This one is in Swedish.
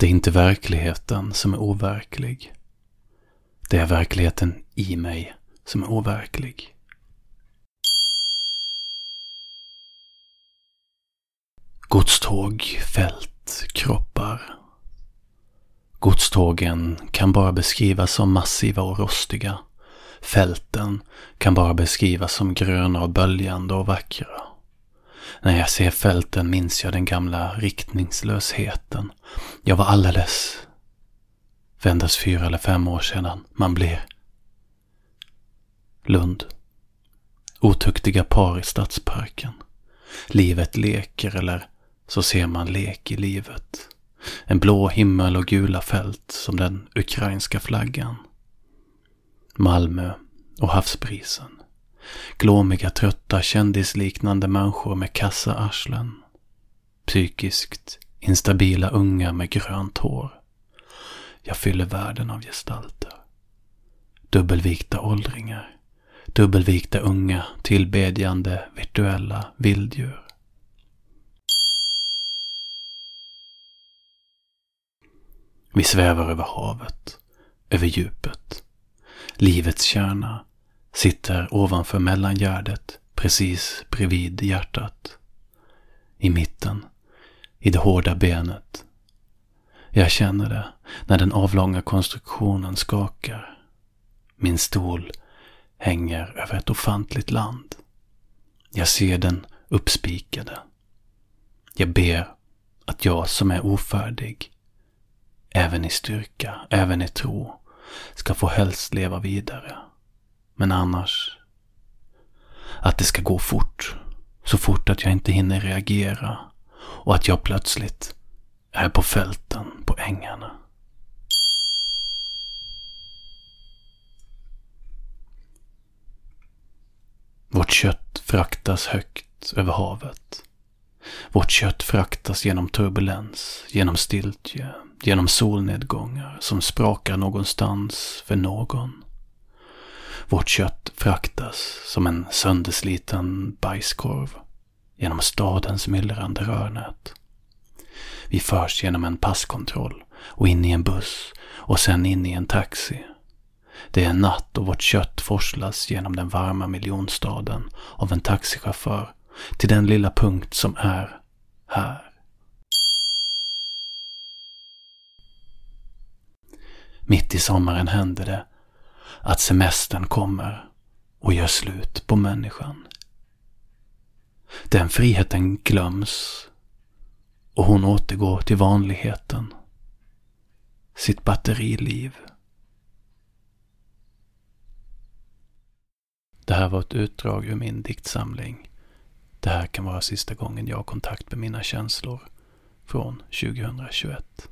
Det är inte verkligheten som är overklig. Det är verkligheten i mig som är overklig. Godståg, fält, kroppar. Godstågen kan bara beskrivas som massiva och rostiga. Fälten kan bara beskrivas som gröna och böljande och vackra. När jag ser fälten minns jag den gamla riktningslösheten. Jag var alldeles... Vändas fyra eller fem år sedan. Man blir... Lund. Otuktiga par i stadsparken. Livet leker eller så ser man lek i livet. En blå himmel och gula fält som den ukrainska flaggan. Malmö och havsbrisen. Glåmiga, trötta, kändisliknande människor med kassa arslen. Psykiskt instabila unga med grönt hår. Jag fyller världen av gestalter. Dubbelvikta åldringar. Dubbelvikta unga, tillbedjande, virtuella vilddjur. Vi svävar över havet, över djupet. Livets kärna sitter ovanför mellangärdet precis bredvid hjärtat. I mitten, i det hårda benet. Jag känner det när den avlånga konstruktionen skakar. Min stol hänger över ett ofantligt land. Jag ser den uppspikade. Jag ber att jag som är ofärdig, även i styrka, även i tro, ska få helst leva vidare. Men annars, att det ska gå fort. Så fort att jag inte hinner reagera. Och att jag plötsligt är på fälten, på ängarna. Vårt kött fraktas högt över havet. Vårt kött fraktas genom turbulens, genom stiltje, genom solnedgångar som sprakar någonstans för någon. Vårt kött fraktas som en söndersliten bajskorv genom stadens myllrande rörnät. Vi förs genom en passkontroll och in i en buss och sen in i en taxi. Det är natt och vårt kött forslas genom den varma miljonstaden av en taxichaufför till den lilla punkt som är här. Mitt i sommaren händer det att semestern kommer och gör slut på människan. Den friheten glöms och hon återgår till vanligheten. Sitt batteriliv. Det här var ett utdrag ur min diktsamling. Det här kan vara sista gången jag har kontakt med mina känslor från 2021.